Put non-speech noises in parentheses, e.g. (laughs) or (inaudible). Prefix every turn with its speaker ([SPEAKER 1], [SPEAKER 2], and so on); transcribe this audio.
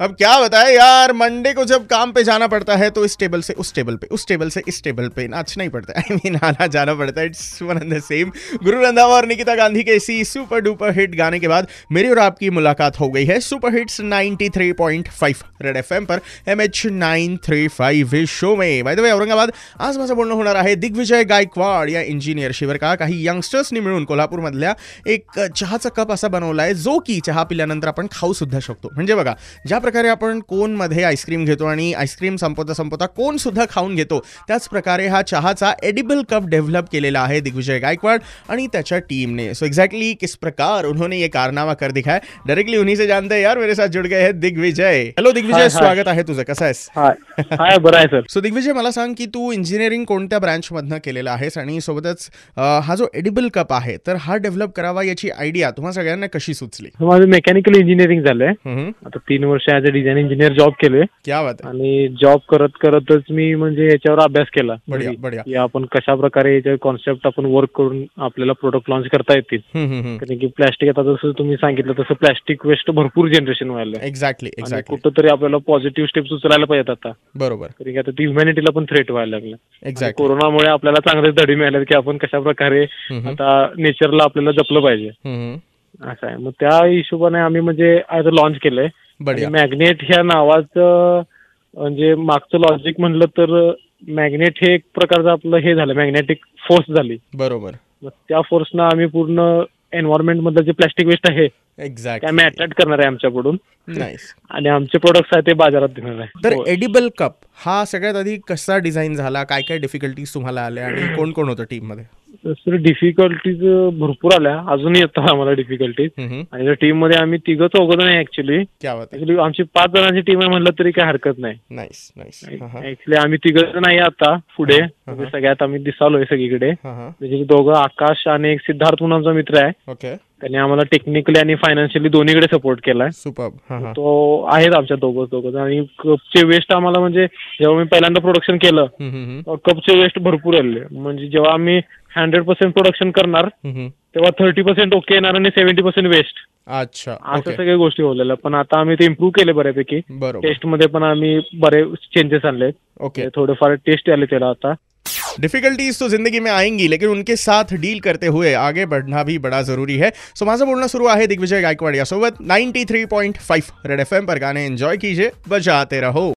[SPEAKER 1] अब क्या बताए यार मंडे को जब काम पे जाना पड़ता है तो इस टेबल से, उस टेबल पे, उस टेबल से, इस टेबल पे नाचना ही पड़ता है। (laughs) आई मीन आना जाना पड़ता है it's one and the same Guru Randhawa और निकिता गांधी के इसी सुपर डुपर हिट गाने के बाद मेरी और आपकी मुलाकात हो गई है सुपर हिट्स 93.5 रेड एफ़ पर एम एच शो में। बाय द वे औरंगाबाद आज माझं बोलणं होणार आहे दिग्विजय गायकवाड या इंजिनियरशीवर का, काही यंगस्टर्सनी मिळून कोल्हापूरमधल्या एक चहाचा कप असा बनवला आहे जो की चहा पिल्यानंतर आपण खाऊ सुद्धा शकतो म्हणजे बघा, ज्या प्रकारे आपण कोनमध्ये आईस्क्रीम घेतो आणि आईस्क्रीम संपवता संपवता कोन सुद्धा खाऊन घेतो त्याच प्रकारे हा चहाचा एडिबल कप डेव्हलप केलेला आहे दिग्विजय गायकवाड आणि त्याच्या टीमने. सो एग्जैक्टली किस प्रकार उन्होंने ये कारनामा कर दिखाया डायरेक्टली उन्हीं से जानते हैं यार मेरे साथ जुड़ गए हैं दिग्विजय. हॅलो दिग्विजय. स्वागत आहे तुझं. कसं आहेस?
[SPEAKER 2] हाय हाय बरं आहे सर
[SPEAKER 1] सो दिग्विजय मला सांग की तू इंजिनिअरिंग कोणत्या ब्रँचमधनं केलेलं आहेस आणि सोबतच हा जो एडिबल कप आहे तर हा डेव्हलप करावा याची आयडिया तुम्हा सगळ्यांना कशी सुचली?
[SPEAKER 2] माझं मेकॅनिकल इंजिनिअरिंग झालंय. आता तीन वर्ष as a design engineer job केलोय.
[SPEAKER 1] क्या बात आहे
[SPEAKER 2] आणि जॉब करत करतच मी म्हणजे याच्यावर अभ्यास केला.
[SPEAKER 1] बढिया,
[SPEAKER 2] म्हणजे
[SPEAKER 1] बढिया.
[SPEAKER 2] की आपण कशा प्रकारे याच्या कॉन्सेप्ट आपण वर्क करून आपल्याला प्रोडक्ट लॉन्च करता येतील.
[SPEAKER 1] हम्म, हम्म, हम्म.
[SPEAKER 2] कारण की प्लॅस्टिक आता जसं तुम्ही सांगितलं तसं प्लॅस्टिक वेस्ट भरपूर जनरेशन व्हायला
[SPEAKER 1] एक्झॅक्टली
[SPEAKER 2] आणि
[SPEAKER 1] एक्झॅक्टली
[SPEAKER 2] कुठंतरी आपल्याला पॉझिटिव्ह स्टेप्स उचलायला पाहिजेत आता.
[SPEAKER 1] बरोबर.
[SPEAKER 2] कारण की आता ती ह्युमॅनिटीला पण थ्रेट व्हायला लागलं.
[SPEAKER 1] एक्झॅक्टली
[SPEAKER 2] कोरोनामुळे आपल्याला चांगलेच धडे मिळाले की आपण कशा प्रकारे. आता नेचरला आपल्याला जपलं पाहिजे. असं आहे. मग त्या हिशोबाने आम्ही म्हणजे आज लॉन्च केलंय. मॅग्नेट ह्या नावाचं म्हणजे मागचं लॉजिक म्हणलं तर मॅग्नेट हे एक प्रकारचं आपलं हे झालं मॅग्नेटिक फोर्स झाली.
[SPEAKER 1] बरोबर.
[SPEAKER 2] त्या फोर्सनं आम्ही पूर्ण एन्व्हायरमेंट मधलं जे प्लॅस्टिक वेस्ट आहे ते आम्ही अट्रॅक्ट करणार आहे आमच्याकडून. आणि आमचे प्रोडक्ट्स आहेत ते बाजारात देणार आहे.
[SPEAKER 1] तर
[SPEAKER 2] हो.
[SPEAKER 1] एडिबल कप हा सगळ्यात आधी कसा डिझाईन झाला? काय काय डिफिकल्टीज तुम्हाला आल्या? आणि कोण कोण होतं टीममध्ये?
[SPEAKER 2] सर डिफिकल्टीज भरपूर आल्या. अजूनही येतात आम्हाला डिफिकल्टीज आणि त्या टीममध्ये आम्ही तिघं चौघ आहे. ऍक्च्युली ऍक्च्युली आमची पाच जणांची टीम आहे म्हणलं तरी काय हरकत नाही. ऍक्च्युली आम्ही तिघ आहे आता पुढे. म्हणजे सगळ्यात आम्ही दिसालोय सगळीकडे. म्हणजे दोघं आकाश आणि एक सिद्धार्थ म्हणून आमचा मित्र आहे.
[SPEAKER 1] ओके
[SPEAKER 2] त्यांनी आम्हाला टेक्निकली आणि फायनान्शियली दोन्हीकडे सपोर्ट केलाय. तो आहेत आमच्या दोघं दोघं. आणि कपचे वेस्ट आम्हाला म्हणजे जेव्हा मी पहिल्यांदा प्रोडक्शन केलं कपचे वेस्ट भरपूर आले. म्हणजे जेव्हा आम्ही हंड्रेड पर्सेंट प्रोडक्शन करणार
[SPEAKER 1] हम्म, हम्म.
[SPEAKER 2] तेव्हा थर्टी पर्सेंट ओके येणार आणि सेव्हन्टी पर्सेंट वेस्ट.
[SPEAKER 1] अच्छा
[SPEAKER 2] असं सगळ्या गोष्टी होलेल्या पण आता आम्ही ते इम्प्रूव्ह केले बऱ्यापैकी. टेस्ट मध्ये पण आम्ही बरे चेंजेस आणले
[SPEAKER 1] ओके.
[SPEAKER 2] थोडेफार टेस्ट आले त्याला आता.
[SPEAKER 1] डिफिकल्टीज तो ज़िंदगी में आएँगी लेकिन उनके साथ डील करते हुए आगे बढ़ना भी बड़ा ज़रूरी है। सो so, माझं बोलणं सुरू आहे दिग्विजय गायकवाड यासोबत. Ninety three point five red F M पर गाणे एन्जॉय कीजिए बजाते रहो.